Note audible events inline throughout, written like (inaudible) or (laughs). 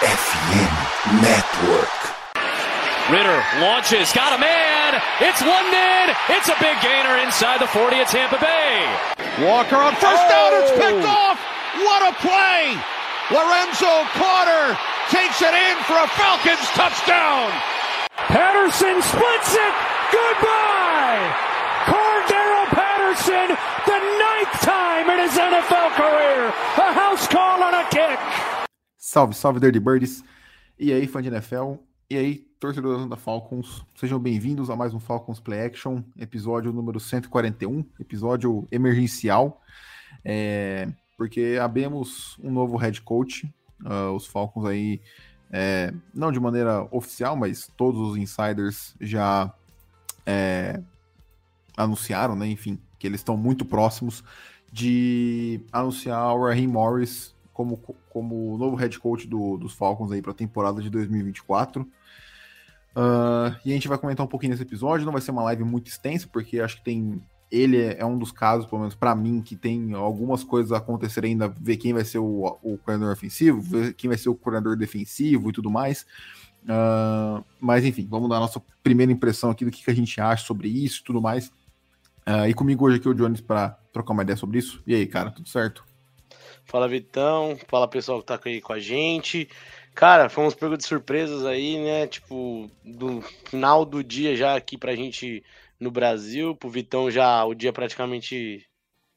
FM Network. Ritter launches, got a man. It's London. It's a big gainer inside the 40 at Tampa Bay. Walker on first down. It's oh! picked off. What a play! Lorenzo Carter takes it in for a Falcons touchdown. Patterson splits it. Goodbye. Cordero Patterson, the ninth time in his NFL career. A house call on a kick. Salve, salve Dirty Birds. E aí, fã de NFL? E aí, torcedores da Falcons? Sejam bem-vindos a mais um Falcons Play Action, episódio número 141, episódio emergencial. É, porque abemos um novo head coach. Uh, os Falcons aí, é, não de maneira oficial, mas todos os insiders já é, anunciaram, né? Enfim, que eles estão muito próximos de anunciar o Raheem Morris como, como novo head coach do, dos Falcons aí para a temporada de 2024. Uh, e a gente vai comentar um pouquinho nesse episódio. Não vai ser uma live muito extensa, porque acho que tem. Ele é um dos casos, pelo menos para mim, que tem algumas coisas a acontecer ainda, ver quem vai ser o, o coordenador ofensivo, ver quem vai ser o coordenador defensivo e tudo mais. Uh, mas enfim, vamos dar a nossa primeira impressão aqui do que, que a gente acha sobre isso e tudo mais. Uh, e comigo hoje aqui o Jones para trocar uma ideia sobre isso. E aí, cara, tudo certo? Fala Vitão, fala pessoal que tá aí com a gente. Cara, fomos pegos de surpresas aí, né? Tipo, do final do dia já aqui pra gente no Brasil, pro Vitão já o dia praticamente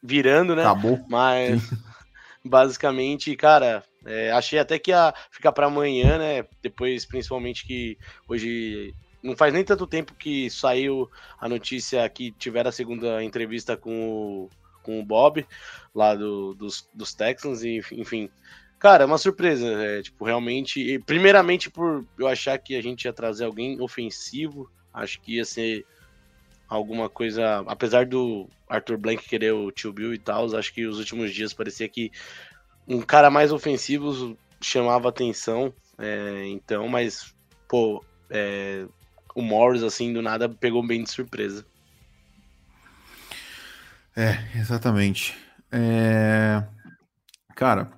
virando, né? Acabou. Mas (laughs) basicamente, cara, é, achei até que ia ficar para amanhã, né? Depois, principalmente que hoje não faz nem tanto tempo que saiu a notícia que tiveram a segunda entrevista com o, com o Bob, lá do, dos, dos Texans, e enfim. Cara, é uma surpresa, é, tipo, realmente, primeiramente por eu achar que a gente ia trazer alguém ofensivo, acho que ia ser alguma coisa, apesar do Arthur Blank querer o Tio Bill e tal, acho que os últimos dias parecia que um cara mais ofensivo chamava atenção, é, então, mas, pô, é, o Morris, assim, do nada, pegou bem de surpresa. É, exatamente. É... Cara,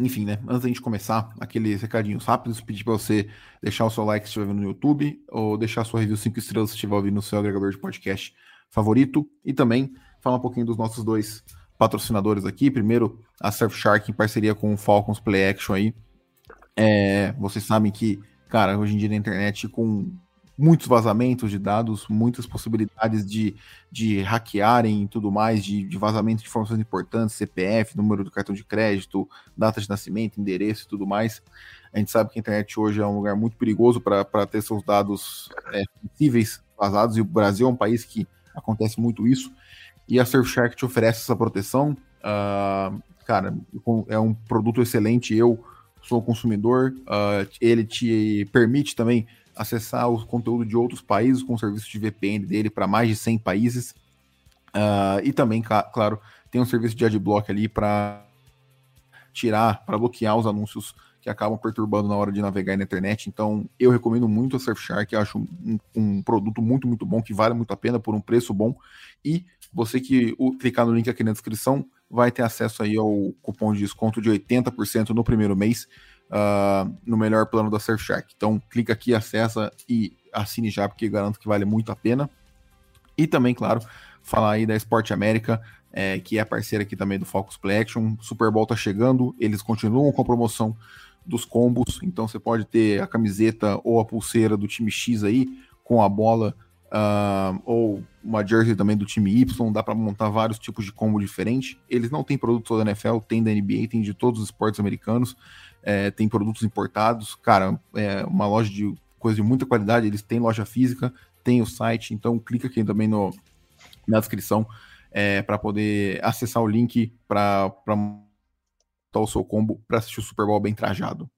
enfim, né? Antes da gente começar, aqueles recadinhos rápidos, pedir para você deixar o seu like se estiver vendo no YouTube, ou deixar sua review 5 estrelas se estiver ouvindo no seu agregador de podcast favorito, e também falar um pouquinho dos nossos dois patrocinadores aqui. Primeiro, a Surfshark em parceria com o Falcons Play Action aí. É, vocês sabem que, cara, hoje em dia na internet, com muitos vazamentos de dados, muitas possibilidades de, de hackearem e tudo mais, de, de vazamento de informações importantes, CPF, número do cartão de crédito, data de nascimento, endereço e tudo mais. A gente sabe que a internet hoje é um lugar muito perigoso para ter seus dados é, sensíveis vazados, e o Brasil é um país que acontece muito isso. E a Surfshark te oferece essa proteção. Uh, cara, é um produto excelente. Eu sou consumidor, uh, ele te permite também acessar o conteúdo de outros países com o serviço de VPN dele para mais de 100 países. Uh, e também, claro, tem um serviço de adblock ali para tirar, para bloquear os anúncios que acabam perturbando na hora de navegar na internet. Então, eu recomendo muito a Surfshark, acho um, um, produto muito, muito bom, que vale muito a pena por um preço bom. E você que o, clicar no link aqui na descrição vai ter acesso aí ao cupom de desconto de 80% no primeiro mês uh, no melhor plano da Surfshark. Então, clica aqui, acessa e assine já, porque garanto que vale muito a pena. E também, claro, falar aí da Sport América, é, que é parceira aqui também do Focus Play Action. Super Bowl tá chegando, eles continuam com a promoção dos combos, então você pode ter a camiseta ou a pulseira do time X aí, com a bola, uh, ou uma jersey também do time Y, dá para montar vários tipos de combo diferentes. Eles não têm produtos da NFL, tem da NBA, tem de todos os esportes americanos é, tem produtos importados. Cara, é uma loja de coisa de muita qualidade, eles têm loja física, tem o site, então clica aqui também no, na descrição é, para poder acessar o link para o seu combo para assistir o Super Bowl bem trajado.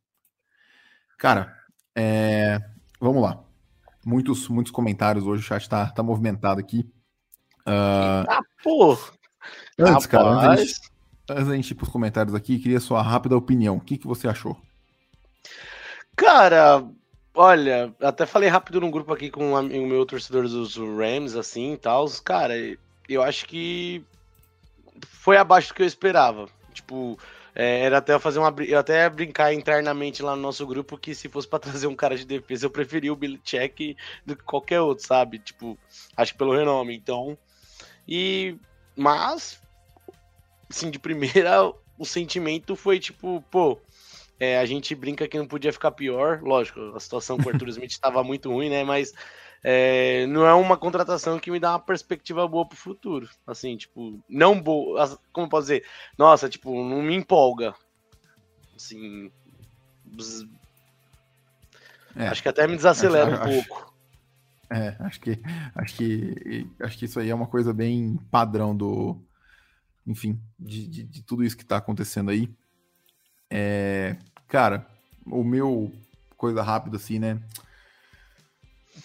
Cara, é, vamos lá. Muitos, muitos comentários hoje, o chat tá, tá movimentado aqui. Uh, ah, pô! Antes, Rapaz. cara, antes, Antes da gente ir para os comentários aqui, queria sua rápida opinião. O que, que você achou? Cara, olha, até falei rápido num grupo aqui com amigo meu, torcedor dos Rams, assim e tal. Cara, eu acho que foi abaixo do que eu esperava. Tipo, É, era até fazer uma. Eu até brincar internamente lá no nosso grupo que se fosse para (laughs) trazer um cara de defesa, eu preferia o Belichick do que qualquer outro, sabe? Tipo, acho que pelo renome. Então. E. Mas. Assim, de primeira, (laughs) o sentimento foi tipo, pô. É, a gente brinca que não podia ficar pior. Lógico, a situação com o Arthur (laughs) Smith estava muito ruim, né? Mas é, não é uma contratação que me dá uma perspectiva boa pro futuro. Assim, tipo, não boa. Como posso dizer? Nossa, tipo, não me empolga. Assim. É, acho que até me desacelera acho, um pouco. É, acho que, acho que acho que isso aí é uma coisa bem padrão do, enfim, de, de, de tudo isso que tá acontecendo aí. É, cara, o meu coisa rápida assim, né?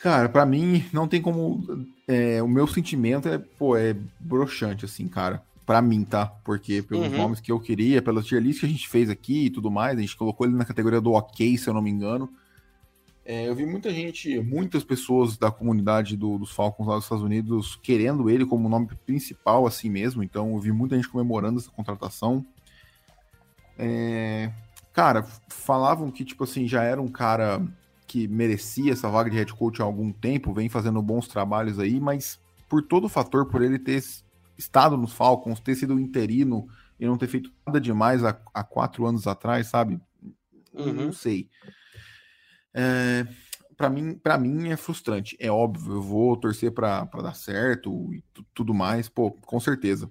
Cara, para mim não tem como. É, o meu sentimento é, pô, é broxante, assim, cara. Para mim, tá? Porque pelos uhum. nomes que eu queria, pelas tier list que a gente fez aqui e tudo mais, a gente colocou ele na categoria do ok, se eu não me engano. É, eu vi muita gente, muitas pessoas da comunidade do, dos Falcons lá dos Estados Unidos querendo ele como nome principal, assim mesmo. Então eu vi muita gente comemorando essa contratação. É, cara, falavam que, tipo assim, já era um cara que merecia essa vaga de head coach há algum tempo, vem fazendo bons trabalhos aí, mas por todo o fator, por ele ter estado nos Falcons, ter sido interino e não ter feito nada demais há, há quatro anos atrás, sabe? Uhum. Não sei. É, para mim, para mim é frustrante. É óbvio, eu vou torcer para dar certo e tudo mais, pô, com certeza.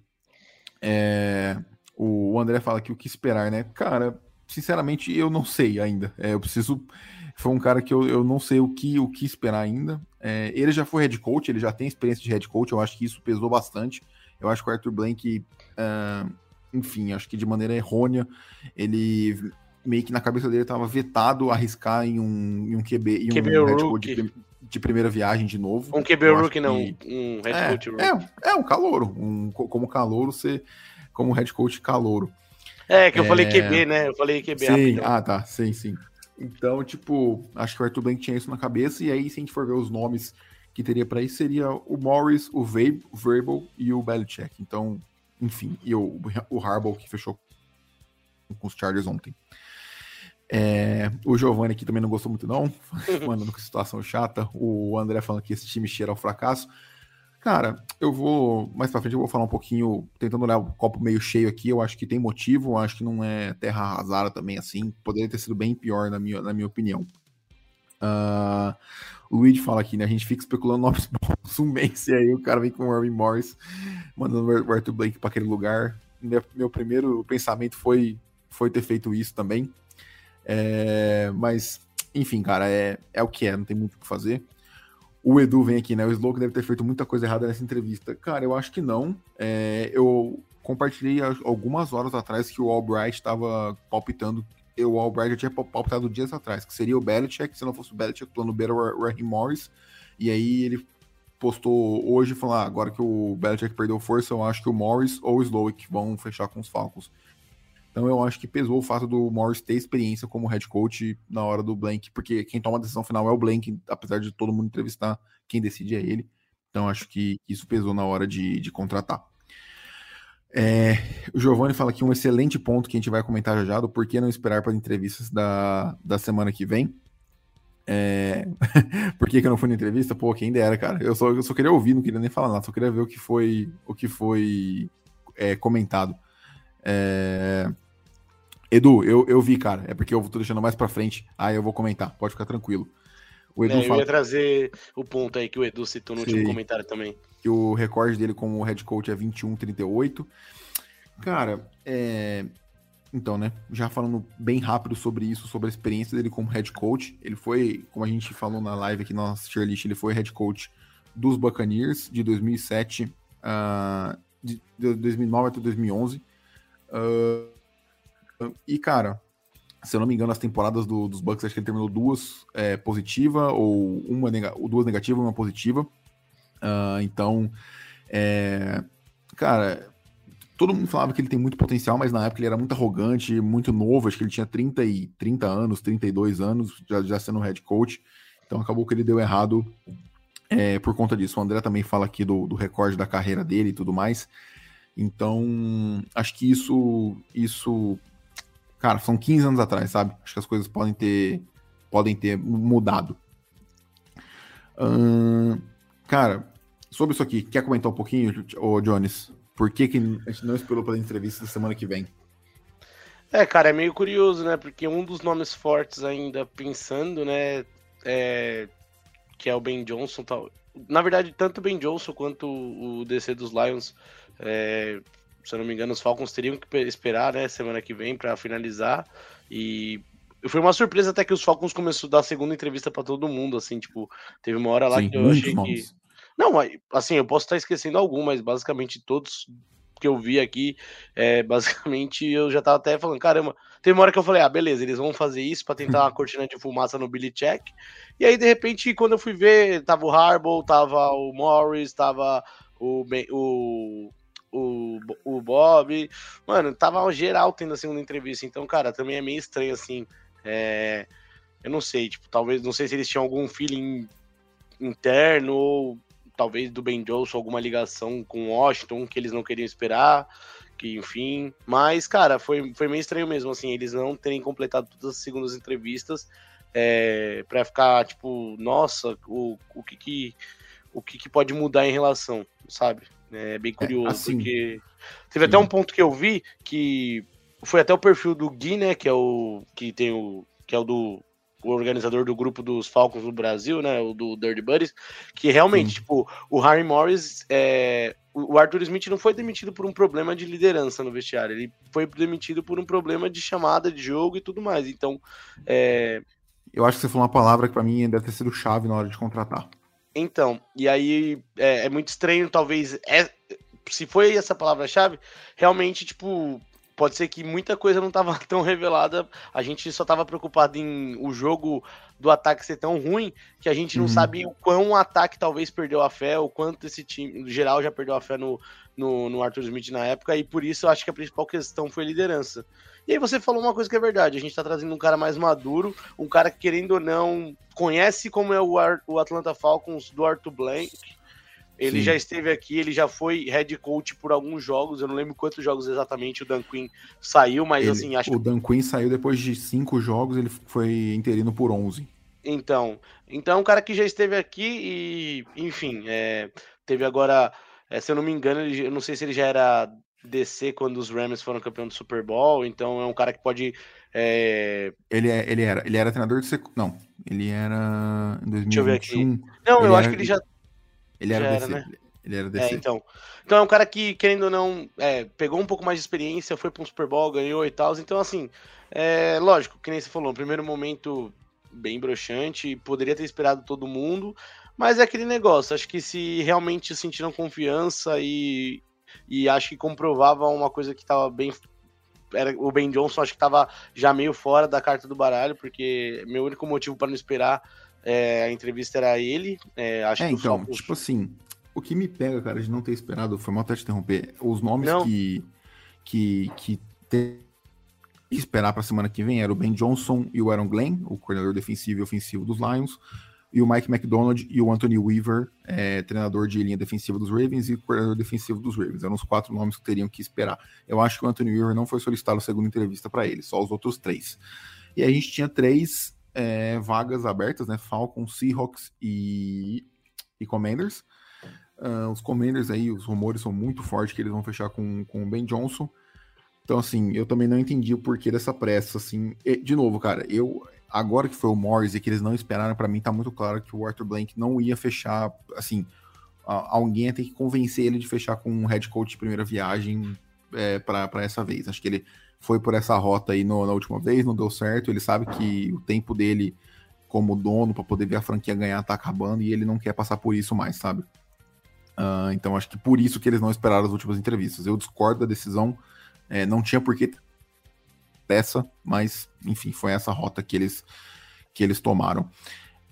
É, o André fala que o que esperar, né? Cara, sinceramente, eu não sei ainda. É, eu preciso foi um cara que eu, eu não sei o que, o que esperar ainda. É, ele já foi head coach, ele já tem experiência de head coach, eu acho que isso pesou bastante. Eu acho que o Arthur Blank, uh, enfim, acho que de maneira errônea, ele meio que na cabeça dele estava vetado arriscar em um, em um QB, em QB um head coach de, de, primeira viagem de novo. Um QB rookie, não, um head é, coach rookie. É, é um calouro, um, como calouro, você, como head coach calouro. É, que eu é... falei QB, né? Eu falei QB sim, rapidão. Ah, tá, sim, sim. Então, tipo, acho que o Arthur Blank tinha isso na cabeça, e aí, se a gente for ver os nomes que teria para isso, seria o Morris, o Verbal e o Belichick. Então, enfim, e o, o Harbaugh que fechou com os Chargers ontem. É, o Giovanni aqui também não gostou muito, não. (laughs) Mandando que situação chata. O André falando que esse time cheira ao fracasso. Cara, eu vou. Mais pra frente eu vou falar um pouquinho, tentando olhar o copo meio cheio aqui. Eu acho que tem motivo, acho que não é terra arrasada também assim. Poderia ter sido bem pior, na minha, na minha opinião. Uh, o Luigi fala aqui, né? A gente fica especulando nomes bons (laughs) um mês e aí o cara vem com o Irving Morris, mandando o Arthur Blake para aquele lugar. Meu, meu, primeiro pensamento foi, foi ter feito isso também. É, mas, enfim, cara, é, é o que é, não tem muito o que fazer. O Edu vem aqui, né? O Slow deve ter feito muita coisa errada nessa entrevista. Cara, eu acho que não. É, eu compartilhei algumas horas atrás que o Albright estava palpitando. O Albright já tinha palpitado dias atrás, que seria o Belichick, se não fosse o Belichick, o plano B era o Raheem Morris. E aí ele postou hoje falando: ah, agora que o Belichick perdeu força, eu acho que o Morris ou o Slowick vão fechar com os Falcons. Então eu acho que pesou o fato do Morris ter experiência como head coach na hora do Blank, porque quem toma a decisão final é o Blank, apesar de todo mundo entrevistar, quem decide é ele. Então acho que isso pesou na hora de, de contratar. É, o Giovanni fala aqui um excelente ponto que a gente vai comentar já já, do porquê não esperar para as entrevistas da, da semana que vem. É... (laughs) Por que, que, eu não fui na entrevista? Pô, quem dera, cara. Eu só, eu só queria ouvir, não queria nem falar nada, só queria ver o que foi, o que foi é, comentado. É... Edu, eu, eu vi, cara. É porque eu tô deixando mais pra frente. Aí eu vou comentar. Pode ficar tranquilo. O Edu é, fala... Eu ia trazer o ponto aí que o Edu citou no último comentário também. Que o recorde dele como head coach é 21-38. Cara, é... Então, né? Já falando bem rápido sobre isso, sobre a experiência dele como head coach. Ele foi, como a gente falou na live aqui na nossa tier list, ele foi head coach dos Buccaneers de 2007, uh, de 2009 até 2011. Uh, e, cara, se eu não me engano, as temporadas do, dos Bucks, acho que ele terminou duas é, positiva, ou uma nega, duas negativas, uma positiva. Uh, então, é, cara, todo mundo falava que ele tem muito potencial, mas na época ele era muito arrogante, muito novo, acho que ele tinha 30, e, 30 anos, 32 anos, já, já sendo head coach. Então acabou que ele deu errado é, por conta disso. O André também fala aqui do, do recorde da carreira dele e tudo mais. Então, acho que isso, isso cara, são 15 anos atrás, sabe? Acho que as coisas podem ter, podem ter mudado. Hum, cara, sobre isso aqui, quer comentar um pouquinho, ô Jones? Por que, que a gente não esperou pela entrevista da semana que vem? É, cara, é meio curioso, né? Porque um dos nomes fortes ainda pensando, né? É, que é o Ben Johnson. Tal. Na verdade, tanto o Ben Johnson quanto o DC dos Lions, é, se eu não me engano, os Falcons teriam que esperar, né? Semana que vem para finalizar. E foi uma surpresa até que os Falcons começou a dar a segunda entrevista para todo mundo, assim, tipo, teve uma hora lá Sim, que eu achei que. Não, assim, eu posso estar esquecendo algum, mas basicamente todos que eu vi aqui, é, basicamente eu já tava até falando, caramba, tem uma hora que eu falei, ah, beleza, eles vão fazer isso para tentar uma (laughs) cortina de fumaça no Billy Check. E aí, de repente, quando eu fui ver, tava o Harbaugh, tava o Morris, tava o, o, o, o Bob, mano, tava geral tendo a segunda entrevista. Então, cara, também é meio estranho assim. É, eu não sei, tipo, talvez, não sei se eles tinham algum feeling interno ou talvez do Ben Johnson alguma ligação com Washington que eles não queriam esperar, que enfim. Mas, cara, foi, foi meio estranho mesmo, assim, eles não terem completado todas as segundas entrevistas é, para ficar, tipo, nossa, o, o que que o que, que pode mudar em relação, sabe? É bem é, curioso, é, assim, porque teve sim. até um ponto que eu vi que foi até o perfil do Gui, né, que é o que tem o que é o do o organizador do grupo dos Falcons do Brasil, né, o do Dirty Buddies, que realmente, Sim. tipo, o Harry Morris, é, o Arthur Smith não foi demitido por um problema de liderança no vestiário, ele foi demitido por um problema de chamada de jogo e tudo mais. Então, é... eu acho que você falou uma palavra que para mim deve ter sido chave na hora de contratar. Então, e aí é, é muito estranho, talvez, é, se foi essa palavra-chave, realmente, tipo, pode ser que muita coisa não estava (laughs) tão revelada. A gente só estava preocupado em o jogo do ataque ser tão ruim que a gente não uhum. sabe o quão o ataque talvez perdeu a fé, o quanto esse time, no geral, já perdeu a fé no, no, no Arthur Smith na época, e por isso eu acho que a principal questão foi liderança. E aí você falou uma coisa que é verdade, a gente tá trazendo um cara mais maduro, um cara que, querendo ou não, conhece como é o, o Atlanta Falcons do Arthur Blank, ele Sim. já esteve aqui, ele já foi head coach por alguns jogos. Eu não lembro quantos jogos exatamente o Dan Quinn saiu, mas ele, assim, acho O Dan Quinn saiu depois de cinco jogos, ele foi interino por 11. Então, então é um cara que já esteve aqui e, enfim, é, teve agora, é, se eu não me engano, ele, eu não sei se ele já era DC quando os Rams foram campeão do Super Bowl, então é um cara que pode. É... Ele, é, ele era, ele era treinador de não, ele era em 2021. Deixa eu ver aqui. Não, eu acho que ele já ele era, era DC. Né? Ele era DC. É, então. Então é um cara que, querendo ou não, é, pegou um pouco mais de experiência, foi para um Super Bowl, ganhou e tal. Então, assim, é, lógico, que nem você falou, um primeiro momento bem broxante, poderia ter esperado todo mundo, mas é aquele negócio. Acho que se realmente sentiram confiança e, e acho que comprovava uma coisa que estava bem. Era, o Ben Johnson acho que estava já meio fora da carta do baralho, porque meu único motivo para não esperar é, a entrevista era ele. É, acho é, que então, tipo assim, o que me pega, cara, de não ter esperado, foi mal até te interromper, os nomes não. que que, que tem que esperar para a semana que vem era o Ben Johnson e o Aaron Glenn, o coordenador defensivo e ofensivo dos Lions, e o Mike McDonald e o Anthony Weaver, é, treinador de linha defensiva dos Ravens e coordenador defensivo dos Ravens. Eram os quatro nomes que teriam que esperar. Eu acho que o Anthony Weaver não foi solicitado a segunda entrevista para ele, só os outros três. E a gente tinha três é, vagas abertas, né? Falcons, Seahawks e, e Commanders. Uh, os Commanders aí, os rumores são muito fortes que eles vão fechar com, com o Ben Johnson. Então, assim, eu também não entendi o porquê dessa pressa, assim. E, de novo, cara, eu agora que foi o Morris e que eles não esperaram, para mim tá muito claro que o Arthur Blank não ia fechar, assim, alguém ia ter que convencer ele de fechar com um head coach de primeira viagem é, para essa vez. Acho que ele foi por essa rota aí no, na última vez, não deu certo. Ele sabe que o tempo dele como dono para poder ver a franquia ganhar tá acabando e ele não quer passar por isso mais, sabe? Uh, então acho que por isso que eles não esperaram as últimas entrevistas. Eu discordo da decisão, é, não tinha por que essa, mas enfim, foi essa rota que eles que eles tomaram.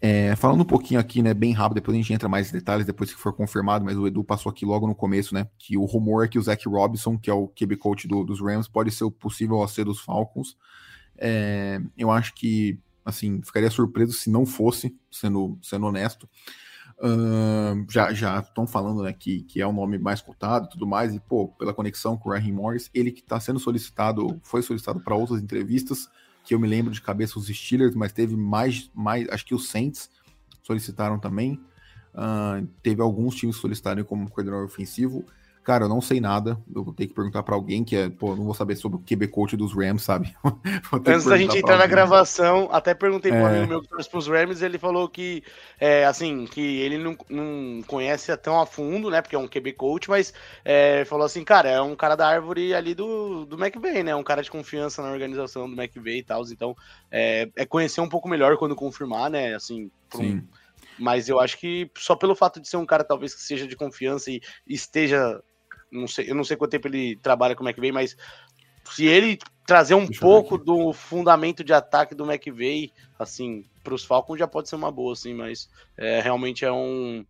É, falando um pouquinho aqui, né, bem rápido, depois a gente entra mais em detalhes, depois que for confirmado, mas o Edu passou aqui logo no começo, né, que o rumor é que o Zach Robinson, que é o QB coach do, dos Rams, pode ser o possível AC dos Falcons. É, eu acho que, assim, ficaria surpreso se não fosse, sendo, sendo honesto. Uh, já já estão falando né, que, que é o nome mais cotado e tudo mais, e pô, pela conexão com o Raheem Morris, ele que está sendo solicitado, foi solicitado para outras entrevistas, que eu me lembro de cabeça os Steelers, mas teve mais, mais acho que os Saints solicitaram também. Uh, teve alguns times que solicitaram como coordenador ofensivo. Cara, eu não sei nada. Eu vou ter que perguntar para alguém que é, pô, não vou saber sobre o QB coach dos Rams, sabe? (laughs) Antes da gente entrar na gravação, até perguntei para um é... amigo meu que trouxe pros Rams, ele falou que, é, assim, que ele não, não conhece tão a fundo, né? Porque é um QB coach, mas é, falou assim, cara, é um cara da árvore ali do, do McVay, né? Um cara de confiança na organização do McVay e tal. Então, é, é conhecer um pouco melhor quando confirmar, né? Assim, Sim. Um, mas eu acho que só pelo fato de ser um cara talvez que seja de confiança e esteja não sei, eu não sei quanto tempo ele trabalha com o McVay, mas se ele trazer um Deixa pouco do fundamento de ataque do McVay, assim, para os Falcons já pode ser uma boa, assim, mas é, realmente é um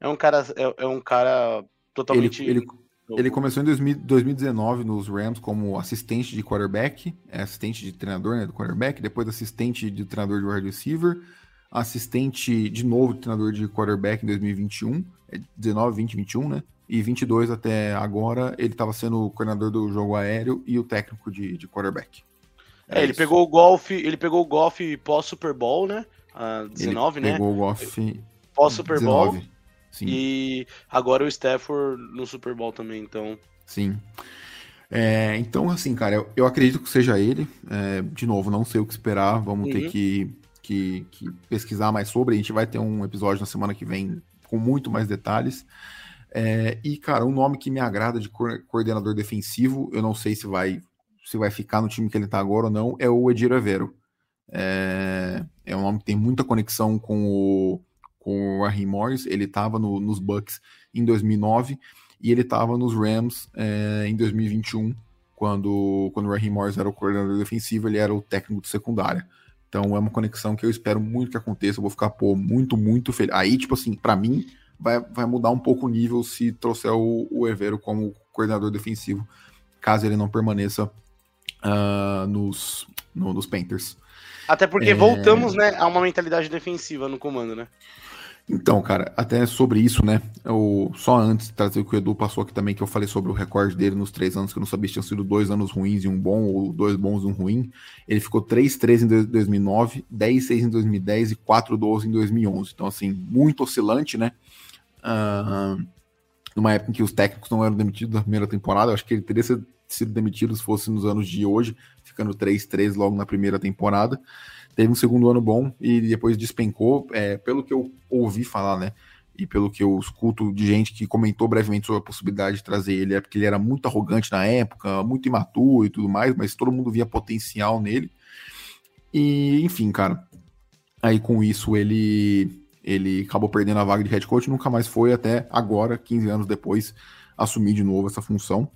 é um cara é, é um cara totalmente ele, ele, ele começou em 2000, 2019 nos Rams como assistente de quarterback, é assistente de treinador né, do quarterback, depois assistente de treinador de wide receiver, assistente de novo de treinador de quarterback em 2021, 19, 20, 21, né? E 22 até agora ele estava sendo o coordenador do jogo aéreo e o técnico de, de quarterback. É, é ele pegou o golfe, ele pegou o golfe pós Super Bowl, né? Uh, 19, ele né? Pegou o golfe pós Super Bowl. Sim. E agora o Stafford no Super Bowl também, então. Sim. É, então, assim, cara, eu, eu, acredito que seja ele. É, de novo, não sei o que esperar. Vamos uhum. ter que, que, que pesquisar mais sobre. A gente vai ter um episódio na semana que vem com muito mais detalhes. É, e, cara, um nome que me agrada de coordenador defensivo, eu não sei se vai se vai ficar no time que ele tá agora ou não, é o Edir Avero. É, é um nome que tem muita conexão com o, com o Raheem Morris. Ele estava no, nos Bucks em 2009 e ele estava nos Rams é, em 2021, quando, quando o Raheem Morris era o coordenador defensivo, ele era o técnico de secundária. Então é uma conexão que eu espero muito que aconteça. Eu vou ficar, pô, muito, muito feliz. Aí, tipo assim, para mim, vai, vai mudar um pouco o nível se trouxer o, o Evero como coordenador defensivo, caso ele não permaneça uh, nos, no, nos Panthers. Até porque é... voltamos né, a uma mentalidade defensiva no comando, né? Então, cara, até sobre isso, né? Eu, só antes trazer o que o Edu passou aqui também, que eu falei sobre o recorde dele nos três anos, que eu não sabia se tinham sido dois anos ruins e um bom, ou dois bons e um ruim. Ele ficou 3-3 em 2009, 10-6 em 2010 e 4-12 em 2011. Então, assim, muito oscilante, né? Uh, numa época em que os técnicos não eram demitidos na primeira temporada, eu acho que ele teria sido demitido se fosse nos anos de hoje, ficando 3-3 logo na primeira temporada. Teve um segundo ano bom e depois despencou, é, pelo que eu ouvi falar, né? E pelo que eu escuto de gente que comentou brevemente sobre a possibilidade de trazer ele, é porque ele era muito arrogante na época, muito imaturo e tudo mais, mas todo mundo via potencial nele. E, enfim, cara, aí com isso ele ele acabou perdendo a vaga de head coach, nunca mais foi até agora, 15 anos depois, assumir de novo essa função.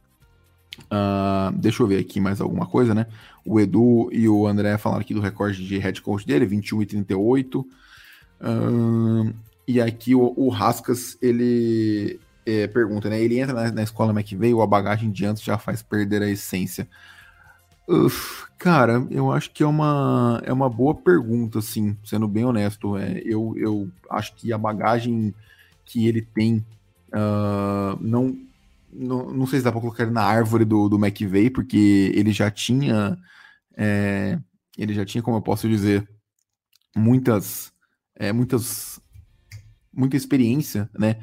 Uh, deixa eu ver aqui mais alguma coisa, né? O Edu e o André falaram aqui do recorde de head coach dele, 21 e 38. Uh, e aqui o, o Rascas, ele é, pergunta, né? Ele entra na, na escola McVeigh a bagagem de antes já faz perder a essência? Uf, cara, eu acho que é uma, é uma boa pergunta, assim, sendo bem honesto. É, eu, eu acho que a bagagem que ele tem uh, não, não. Não sei se dá pra colocar ele na árvore do, do McVeigh, porque ele já tinha. É, ele já tinha, como eu posso dizer, muitas. É, muitas. Muita experiência, né?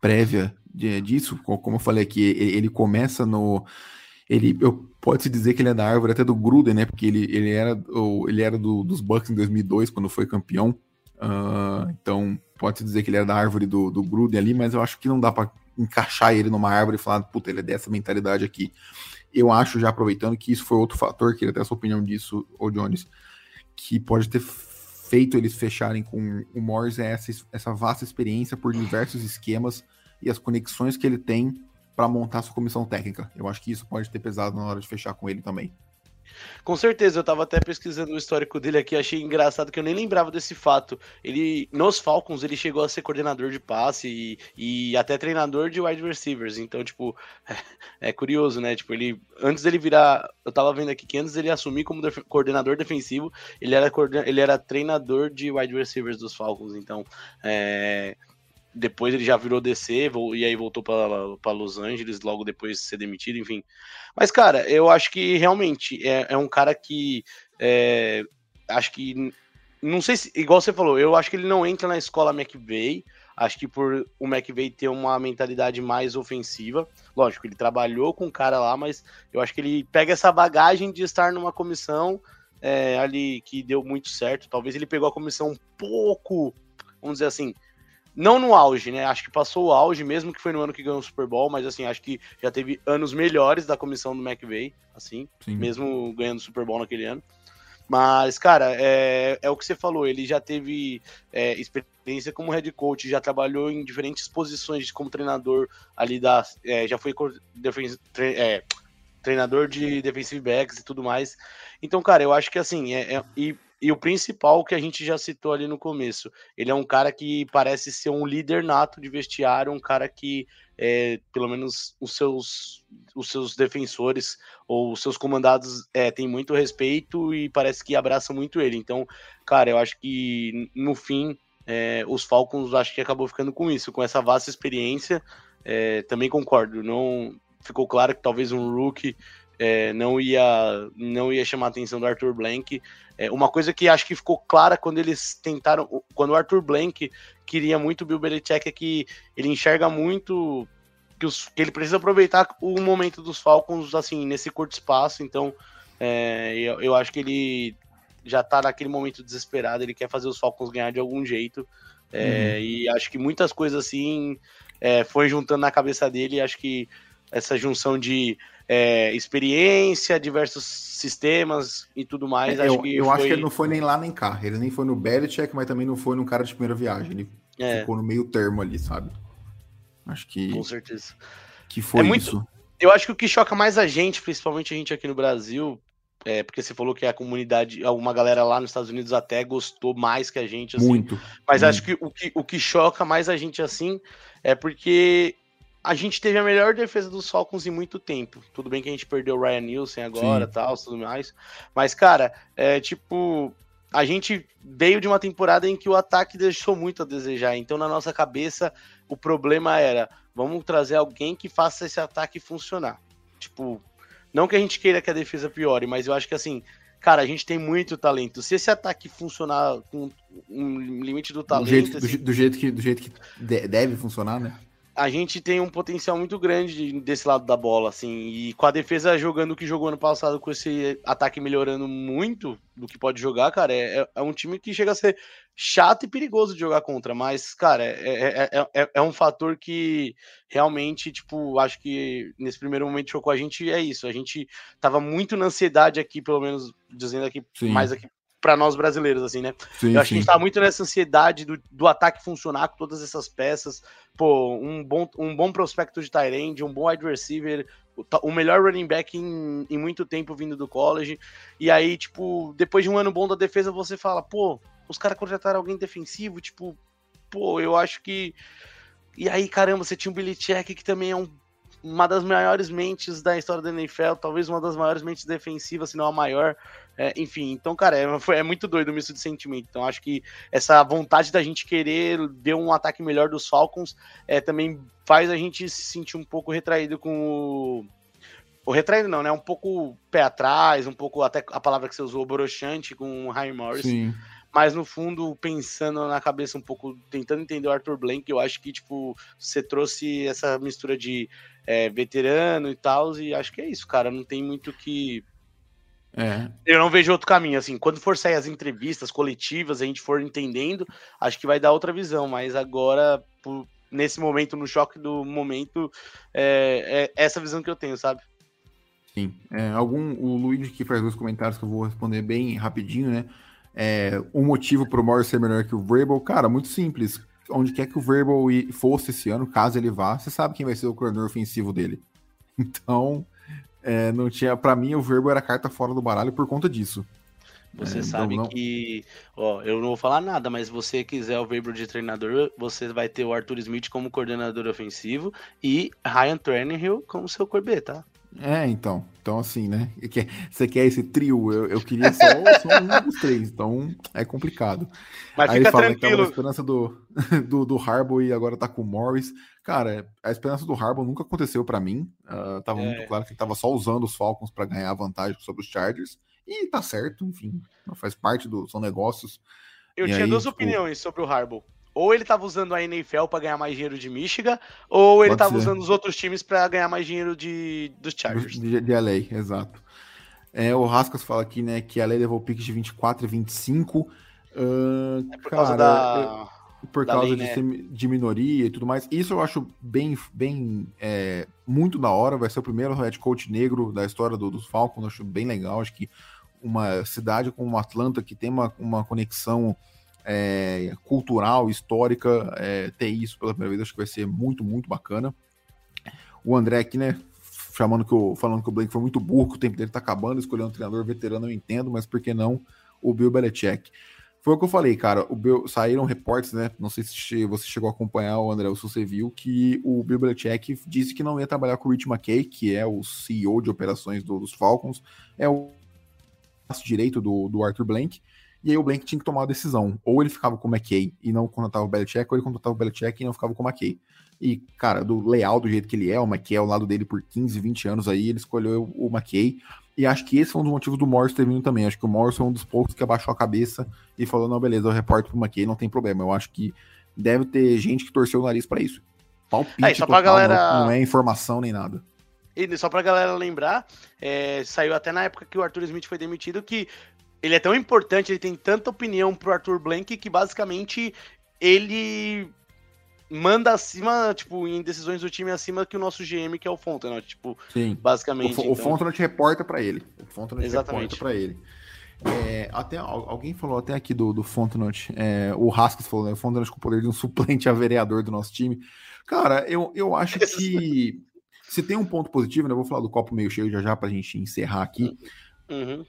Prévia de, disso. Como eu falei aqui, ele, ele começa no ele pode-se dizer que ele é da árvore até do Gruden, né? Porque ele, ele era, ele era do, dos Bucks em 2002, quando foi campeão. Uh, então, pode-se dizer que ele era da árvore do, do Gruden ali, mas eu acho que não dá para encaixar ele numa árvore e falar, puta, ele é dessa mentalidade aqui. Eu acho, já aproveitando, que isso foi outro fator, queria ter a sua opinião disso, ô Jones, que pode ter feito eles fecharem com o Morris é essa, essa vasta experiência por diversos esquemas e as conexões que ele tem para montar sua comissão técnica. Eu acho que isso pode ter pesado na hora de fechar com ele também. Com certeza, eu estava até pesquisando o histórico dele aqui, achei engraçado que eu nem lembrava desse fato. Ele, nos Falcons, ele chegou a ser coordenador de passe e, e até treinador de wide receivers. Então, tipo, é, (laughs) é, curioso, né? Tipo, ele, antes dele virar, eu estava vendo aqui que antes dele assumir como def coordenador defensivo, ele era, ele era treinador de wide receivers dos Falcons. Então, é, depois ele já virou DC e aí voltou para Los Angeles logo depois de ser demitido, enfim. Mas, cara, eu acho que realmente é, é um cara que é, acho que não sei se, igual você falou, eu acho que ele não entra na escola McVeigh. Acho que por o McVeigh ter uma mentalidade mais ofensiva, lógico, ele trabalhou com o cara lá, mas eu acho que ele pega essa bagagem de estar numa comissão é, ali que deu muito certo. Talvez ele pegou a comissão um pouco, vamos dizer assim, não no auge, né? Acho que passou o auge, mesmo que foi no ano que ganhou o Super Bowl, mas assim, acho que já teve anos melhores da comissão do McVeigh, assim, Sim. mesmo ganhando o Super Bowl naquele ano. Mas, cara, é, é o que você falou, ele já teve é, experiência como head coach, já trabalhou em diferentes posições como treinador ali da. É, já foi tre, é, treinador de defensive backs e tudo mais. Então, cara, eu acho que assim, é, é, e, e o principal que a gente já citou ali no começo, ele é um cara que parece ser um líder nato de vestiário, um cara que é, pelo menos os seus, os seus defensores ou os seus comandados é, têm muito respeito e parece que abraçam muito ele. Então, cara, eu acho que no fim é, os Falcons acho que acabou ficando com isso, com essa vasta experiência. É, também concordo, não ficou claro que talvez um rookie é, não ia não ia chamar a atenção do Arthur Blank. É, uma coisa que acho que ficou clara quando eles tentaram, quando o Arthur Blank queria muito o Bill Belichick é que ele enxerga muito que, os, que ele precisa aproveitar o momento dos Falcons assim nesse curto espaço. Então é, eu, eu acho que ele já tá naquele momento desesperado, ele quer fazer os Falcons ganhar de algum jeito. É, uhum. E acho que muitas coisas assim é, foi juntando na cabeça dele. Acho que essa junção de é, experiência, diversos sistemas e tudo mais. É, acho eu, que eu foi... acho que ele não foi nem lá nem cá. Ele nem foi no Belichick, mas também não foi no cara de primeira viagem. Ele é. ficou no meio termo ali, sabe? Acho que. Com certeza. Que foi é muito... isso. Eu acho que o que choca mais a gente, principalmente a gente aqui no Brasil, é porque você falou que a comunidade, alguma galera lá nos Estados Unidos até gostou mais que a gente. Assim, muito. Mas muito. acho que o, que o que choca mais a gente assim é porque a gente teve a melhor defesa dos Falcons em muito tempo. Tudo bem que a gente perdeu o Ryan Nielsen agora, Sim. tal, tudo mais. Mas, cara, é tipo, a gente veio de uma temporada em que o ataque deixou muito a desejar. Então, na nossa cabeça, o problema era: vamos trazer alguém que faça esse ataque funcionar. Tipo, não que a gente queira que a defesa piore, mas eu acho que assim, cara, a gente tem muito talento. Se esse ataque funcionar com um limite do talento. Do jeito, assim, do, do jeito que, do jeito que deve funcionar, né? A gente tem um potencial muito grande desse lado da bola, assim, e com a defesa jogando o que jogou ano passado, com esse ataque melhorando muito do que pode jogar, cara, é, é um time que chega a ser chato e perigoso de jogar contra, mas, cara, é, é, é, é um fator que realmente, tipo, acho que nesse primeiro momento chocou a gente, é isso, a gente tava muito na ansiedade aqui, pelo menos dizendo aqui, Sim. mais aqui para nós brasileiros, assim, né? Sim, eu acho sim. que a gente tá muito nessa ansiedade do, do ataque funcionar com todas essas peças. Pô, um bom, um bom prospecto de Tyrande, um bom wide receiver, o, o melhor running back em, em, muito tempo vindo do college. E aí, tipo, depois de um ano bom da defesa, você fala, pô, os caras contrataram alguém defensivo, tipo, pô, eu acho que. E aí, caramba, você tinha o Billy Check, que também é um uma das maiores mentes da história da NFL, talvez uma das maiores mentes defensivas, se não a maior. É, enfim, então, cara, é, foi, é muito doido o misto de sentimento. Então, acho que essa vontade da gente querer ver um ataque melhor dos Falcons é, também faz a gente se sentir um pouco retraído com o. O retraído não, né? Um pouco pé atrás, um pouco até a palavra que você usou, broxante com o Ryan Morris. Sim mas no fundo, pensando na cabeça um pouco, tentando entender o Arthur Blank, eu acho que, tipo, você trouxe essa mistura de é, veterano e tal, e acho que é isso, cara, não tem muito que... É. Eu não vejo outro caminho, assim, quando for sair as entrevistas coletivas, a gente for entendendo, acho que vai dar outra visão, mas agora, por, nesse momento, no choque do momento, é, é essa visão que eu tenho, sabe? Sim. É, algum, o Luigi que faz dois comentários que eu vou responder bem rapidinho, né? É, um motivo para o Morris ser melhor que o Vrabel, cara, muito simples. Onde quer que o Vrabel fosse esse ano, caso ele vá, você sabe quem vai ser o coordenador ofensivo dele. (laughs) Então, é, não tinha. Para mim, o Vrabel era carta fora do baralho por conta disso. Você é, sabe então não... que, ó, eu não vou falar nada, mas se você quiser o Vrabel de treinador, você vai ter o Arthur Smith como coordenador ofensivo e Ryan Tannehill como seu corbe, tá? É, então. Então, assim, né? (laughs) Você quer esse trio? Eu, eu queria só, só, um dos três, então é complicado. Mas Aí fica fala tranquilo. Que a esperança do, (laughs) do, do Harbour e agora tá com o Morris. Cara, a esperança do Harbour nunca aconteceu para mim. Uh, tava é. muito claro que ele tava só usando os Falcons para ganhar vantagem sobre os Chargers. E tá certo, enfim, faz parte do. São negócios. Eu e tinha aí, duas tipo... opiniões sobre o Harbour. Ou ele tava usando a NFL para ganhar mais dinheiro de Michigan, ou ele Pode tava ser. usando os outros times para ganhar mais dinheiro de, dos Chargers. De, de LA, exato. É, o Rascas fala aqui, né, que a LA levou piques de 24 e 25. Uh, é por cara, causa da. Por da causa lei, de, né? de minoria e tudo mais. Isso eu acho bem, bem é, muito da hora. Vai ser o primeiro head coach negro da história do, dos Falcons. Eu acho bem legal. Acho que uma cidade como Atlanta, que tem uma, uma conexão é, cultural, histórica, é, ter isso pela primeira vez, acho que vai ser muito, muito bacana. O André aqui, né, chamando que o, falando que o Blake foi muito burro, que o tempo dele tá acabando, escolhendo um treinador veterano, eu entendo, mas por que não o Bill Belichick? Foi o que eu falei, cara. O Bill, saíram reportes, né? Não sei se você chegou a acompanhar, o André, ou se você viu, que o Bill Belichick disse que não ia trabalhar com o Rich McKay, que é o CEO de operações do, dos Falcons, é o direito do, do Arthur Blank, e aí o Blank tinha que tomar uma decisão. Ou ele ficava com o McKay e não contratava o Belichick, ou ele contratava o Belichick e não ficava com o McKay. E, cara, do leal do jeito que ele é, o McKay ao lado dele por 15, 20 anos aí, ele escolheu o McKay. E acho que esse foi um dos motivos do Morris ter vindo também. Acho que o Morris foi um dos poucos que abaixou a cabeça e falou: não, beleza, eu reporto pro McKay, não tem problema. Eu acho que deve ter gente que torceu o nariz para isso. Palpite é, só total, pra galera... não, não é informação nem nada. E só pra galera lembrar, é, saiu até na época que o Arthur Smith foi demitido que ele é tão importante, ele tem tanta opinião pro Arthur Blank que basicamente ele manda acima, tipo, em decisões do time acima que o nosso GM, que é o Fontenot, tipo, Sim. basicamente. O, então... o reporta para ele. O Fontenot Exatamente. reporta para ele. É, até alguém falou até aqui do, do Fontenot, é, o Rascas falou, né, o Fontenot com o poder de um suplente a vereador do nosso time. Cara, eu, eu acho (laughs) que se tem um ponto positivo, né, eu vou falar do copo meio cheio já já pra gente encerrar aqui. Uhum.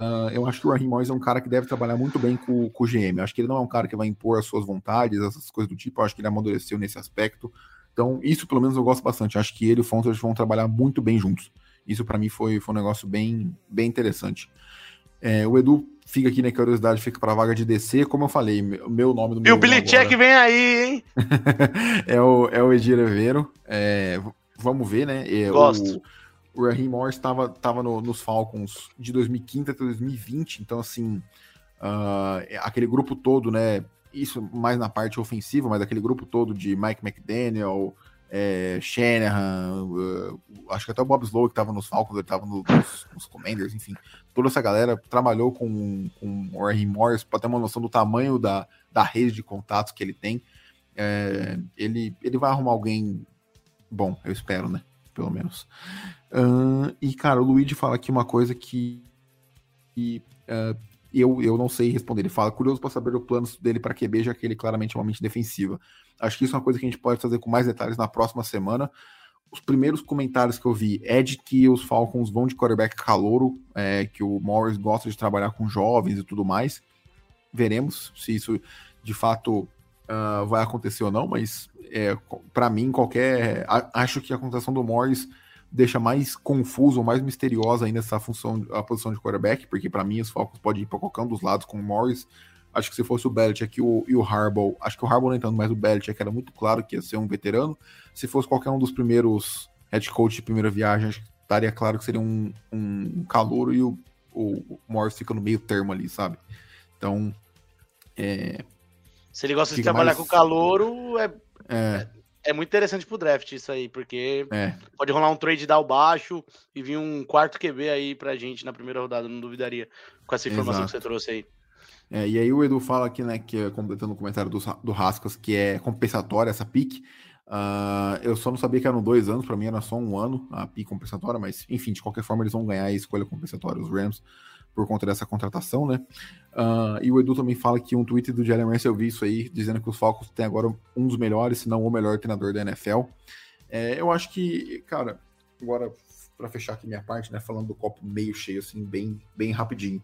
Uh, eu acho que o Raheem Morris é um cara que deve trabalhar muito bem com, com o GM. Eu acho que ele não é um cara que vai impor as suas vontades, essas coisas do tipo. Eu acho que ele amadureceu nesse aspecto. Então, isso pelo menos eu gosto bastante. Eu acho que ele e o Fontes vão trabalhar muito bem juntos. Isso para mim foi, foi um negócio bem, bem interessante. É, o Edu fica aqui na curiosidade, fica para a vaga de DC. Como eu falei, o meu nome do meu. E o Billy Check vem aí, hein? (laughs) é, o, é o Edir Evero. É, vamos ver, né? É, Gosto. O, o Raheem Morris estava tava no, nos Falcons de 2015 até 2020, então assim, uh, aquele grupo todo, né, isso mais na parte ofensiva, mas aquele grupo todo de Mike McDaniel, é, Shanahan, uh, acho que até o Bob Slow que estava nos Falcons, ele estava no, nos, nos, Commanders, enfim, toda essa galera trabalhou com, com o Raheem Morris para ter uma noção do tamanho da, da rede de contatos que ele tem. É, ele, ele vai arrumar alguém bom, eu espero, né? Pelo menos. Uh, e, cara, o Luigi fala aqui uma coisa que, que uh, eu, eu não sei responder. Ele fala, curioso para saber o plano dele para QB, já que ele claramente é uma mente defensiva. Acho que isso é uma coisa que a gente pode fazer com mais detalhes na próxima semana. Os primeiros comentários que eu vi é de que os Falcons vão de quarterback calouro, é, que o Morris gosta de trabalhar com jovens e tudo mais. Veremos se isso de fato uh, vai acontecer ou não, mas é, para mim, qualquer. Acho que a contratação do Morris deixa mais confuso, mais misteriosa ainda essa função, a posição de quarterback, porque para mim os Falcons podem ir para qualquer um dos lados com o Morris. Acho que se fosse o Belichick e o, e o Harbaugh, acho que o Harbaugh não entrando, mas o Belichick era muito claro que ia ser um veterano. Se fosse qualquer um dos primeiros head coach de primeira viagem, acho que estaria claro que seria um, um calouro e o, o Morris fica no meio termo ali, sabe? Então, é, Se ele gosta de trabalhar mais... com calouro, é, é, é muito interessante pro draft isso aí, porque é. pode rolar um trade down baixo e vir um quarto QB aí pra gente na primeira rodada, não duvidaria com essa informação Exato. que você trouxe aí. É, e aí o Edu fala aqui, né, que é, completando o comentário do, do Rascas, que é compensatória essa pique. Uh, eu só não sabia que eram dois anos, para mim era só um ano a pique compensatória, mas enfim, de qualquer forma eles vão ganhar a escolha compensatória, os Rams, por conta dessa contratação, né? Uh, e o Edu também fala que um tweet do Jalen Ramsey, eu vi isso aí, dizendo que os Falcons têm agora um dos melhores, se não o melhor treinador da NFL. É, eu acho que, cara, agora para fechar aqui minha parte, né, falando do copo meio cheio, assim, bem, bem rapidinho.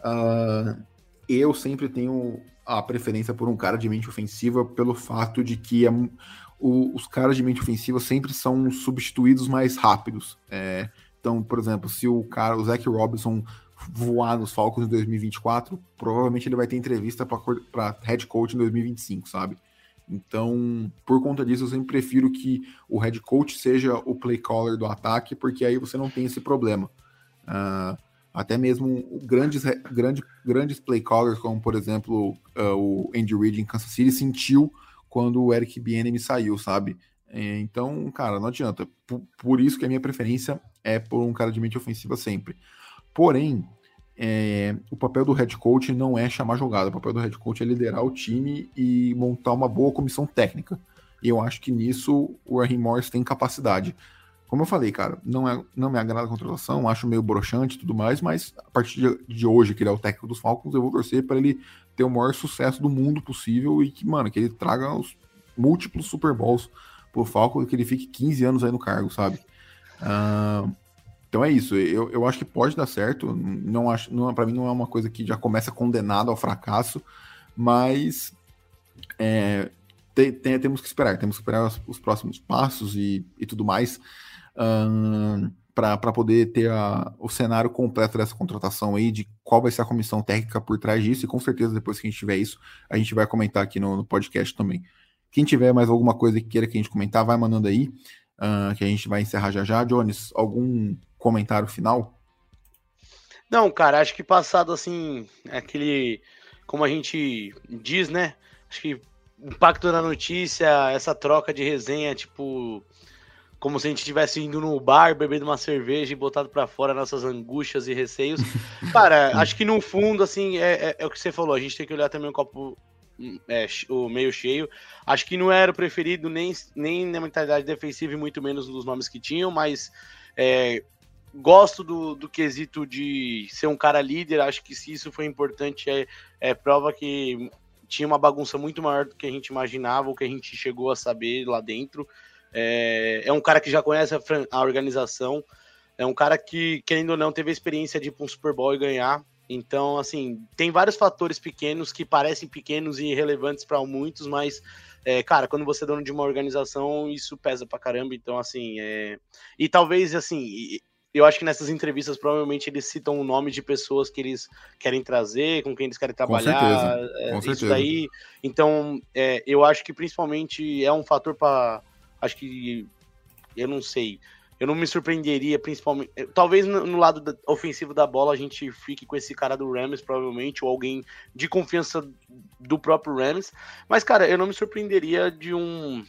Uh, eu sempre tenho a preferência por um cara de mente ofensiva pelo fato de que é, o, os caras de mente ofensiva sempre são substituídos mais rápidos. É, então, por exemplo, se o cara, o Zach Robinson voar nos Falcons em 2024, provavelmente ele vai ter entrevista para head coach em 2025, sabe? Então, por conta disso, eu sempre prefiro que o head coach seja o play caller do ataque, porque aí você não tem esse problema. Uh, até mesmo grandes, grande, grandes play callers, como por exemplo uh, o Andy Reid em Kansas City, sentiu quando o Eric Bieniemy saiu, sabe? É, então, cara, não adianta. Por, por, isso que a minha preferência é por um cara de mente ofensiva sempre. Porém, é, o papel do head coach não é chamar jogada, o papel do head coach é liderar o time e montar uma boa comissão técnica. E eu acho que nisso o Raheem Morris tem capacidade. Como eu falei, cara, não, é, não me agrada a contratação, acho meio broxante e tudo mais, mas a partir de, hoje, que ele é o técnico dos Falcons, eu vou torcer para ele ter o maior sucesso do mundo possível e que, mano, que ele traga os múltiplos Super Bowls pro Falcons que ele fique 15 anos aí no cargo, sabe? Uh, então é isso, eu, eu acho que pode dar certo. Não acho, não, para mim não é uma coisa que já começa condenada ao fracasso, mas é, tem, tem, temos que esperar, temos que esperar os, os próximos passos e, e tudo mais um, para poder ter a, o cenário completo dessa contratação aí, de qual vai ser a comissão técnica por trás disso, e com certeza depois que a gente tiver isso, a gente vai comentar aqui no, no podcast também. Quem tiver mais alguma coisa que queira que a gente comentar, vai mandando aí, uh, que a gente vai encerrar já já. Jones, algum comentário final? Não, cara, acho que passado assim, aquele, como a gente diz, né? Acho que impacto na notícia, essa troca de resenha, tipo, como se a gente estivesse indo no bar, bebendo uma cerveja e botado para fora nossas angústias e receios. (laughs) Cara, acho que no fundo, assim, é, é, é, o que você falou, a gente tem que olhar também o copo hum, é, o meio cheio. Acho que não era o preferido nem, nem na mentalidade defensiva e muito menos nos nomes que tinham, mas é, gosto do, do quesito de ser um cara líder, acho que se isso foi importante, é, é prova que tinha uma bagunça muito maior do que a gente imaginava, ou que a gente chegou a saber lá dentro. É, é um cara que já conhece a, a, organização, é um cara que, querendo ou não, teve a experiência de ir para um Super Bowl e ganhar. Então, assim, tem vários fatores pequenos que parecem pequenos e irrelevantes para muitos, mas, é, cara, quando você é dono de uma organização, isso pesa pra caramba. Então, assim, é... e talvez, assim, eu acho que nessas entrevistas provavelmente eles citam o nome de pessoas que eles querem trazer, com quem eles querem trabalhar. Com certeza. É, com isso certeza. daí. Então, é, eu acho que principalmente é um fator para. Acho que. Eu não sei. Eu não me surpreenderia, principalmente. É, talvez no, no lado da, ofensivo da bola a gente fique com esse cara do Rams, provavelmente, ou alguém de confiança do próprio Rams. Mas, cara, eu não me surpreenderia de um.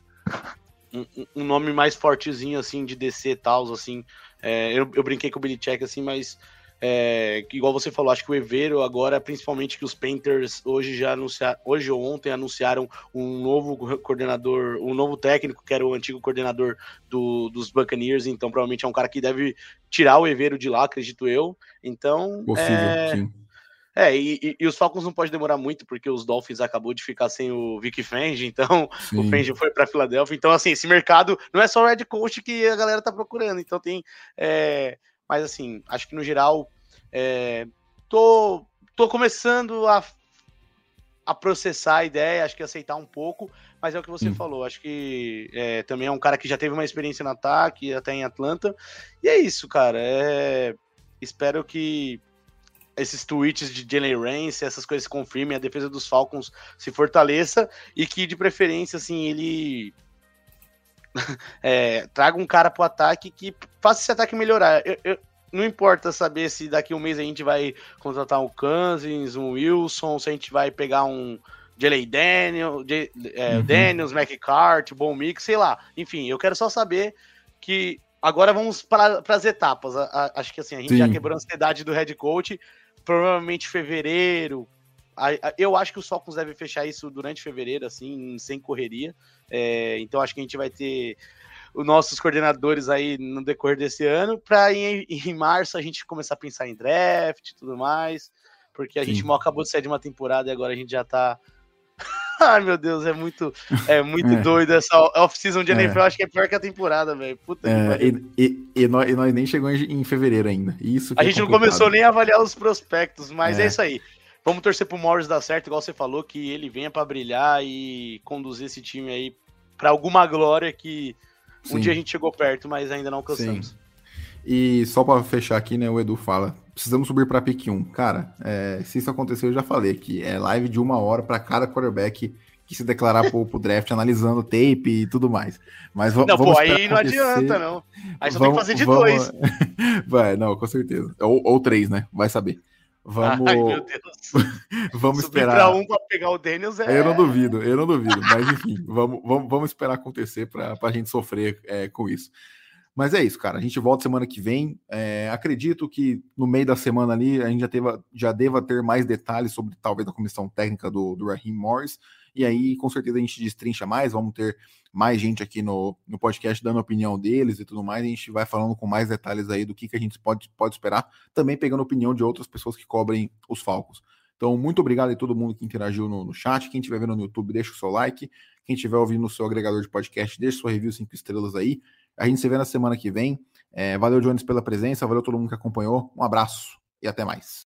Um, um nome mais fortezinho, assim, de DC e tal, assim, é, eu, eu, brinquei com o Billy Check assim, mas é, igual você falou, acho que o Evero agora, principalmente que os Painters hoje já anunciaram, hoje ou ontem anunciaram um novo coordenador, um novo técnico, que era o antigo coordenador do, dos Buccaneers, então provavelmente é um cara que deve tirar o Evero de lá, acredito eu. Então, Possível, é, sim. É, e, e, e, os Falcons não pode demorar muito, porque os Dolphins acabou de ficar sem o Vic Fangio, então (laughs) Sim. o Fangio foi para Filadélfia. Então, assim, esse mercado não é só o Red Coach que a galera tá procurando. Então tem. É, mas assim, acho que no geral. É, tô, tô começando a, a processar a ideia, acho que aceitar um pouco, mas é o que você falou. Acho que é, também é um cara que já teve uma experiência no ataque, até em Atlanta. E é isso, cara. É, espero que esses tweets de Jalen Rance, essas coisas se confirmem, a defesa dos Falcons se fortaleça e que de preferência assim ele (laughs) é, traga um cara pro ataque que faça esse ataque melhorar. Eu, eu, não importa saber se daqui um mês a gente vai contratar um Kansas, um Wilson, se a gente vai pegar um Jalen Daniel, J, é, uhum. Daniels, McCart, Bom Mix, sei lá. Enfim, eu quero só saber que agora vamos para as etapas. A, a, acho que assim, a gente Sim. já quebrou a ansiedade do head coach provavelmente fevereiro. Eu acho que o Falcons deve fechar isso durante fevereiro, assim, sem correria. É, então acho que a gente vai ter os nossos coordenadores aí no decorrer desse ano, para em, em março a gente começar a pensar em draft e tudo mais, porque a Sim. gente mal acabou de sair de uma temporada e agora a gente já tá. Ai meu Deus, é muito, é muito é. doido essa off-season de NFL, é. acho que é pior que a temporada, velho. Puta é, que e, e, e, nós, e, nós, nem chegamos em fevereiro ainda. Isso a é gente não começou nem a avaliar os prospectos, mas é, é isso aí. Vamos torcer pro Morris dar certo, igual você falou, que ele venha para brilhar e conduzir esse time aí para alguma glória que um Sim. dia a gente chegou perto, mas ainda não alcançamos. Sim. E só para fechar aqui, né, o Edu fala, precisamos subir para pick 1. Cara, é, se isso acontecer, eu já falei que é live de uma hora para cada quarterback que se declarar pro, pro draft, analisando tape e tudo mais. Mas não, vamos pô, aí não adianta, não. Aí só vamos, tem que fazer de vamos... dois. (laughs) Vai, não, com certeza. Ou, ou três, né? Vai saber. Vamos. Ai, meu Deus. (laughs) vamos Subir esperar. Pra um pra pegar o Daniels é. Eu não duvido, eu não duvido. Mas enfim, vamos, vamos, vamos esperar acontecer para a gente sofrer é, com isso. Mas é isso, cara. A gente volta semana que vem. É, acredito que no meio da semana ali a gente já, teve, já deva ter mais detalhes sobre talvez a comissão técnica do, do Raheem Morris. E aí, com certeza, a gente destrincha mais. Vamos ter mais gente aqui no, no podcast dando a opinião deles e tudo mais. A gente vai falando com mais detalhes aí do que, que a gente pode, pode esperar, também pegando a opinião de outras pessoas que cobrem os Falcos. Então, muito obrigado a todo mundo que interagiu no, no chat. Quem estiver vendo no YouTube, deixa o seu like. Quem estiver ouvindo no seu agregador de podcast, deixa sua review 5 estrelas aí. A gente se vê na semana que vem. É, valeu, Jones, pela presença. Valeu todo mundo que acompanhou. Um abraço e até mais.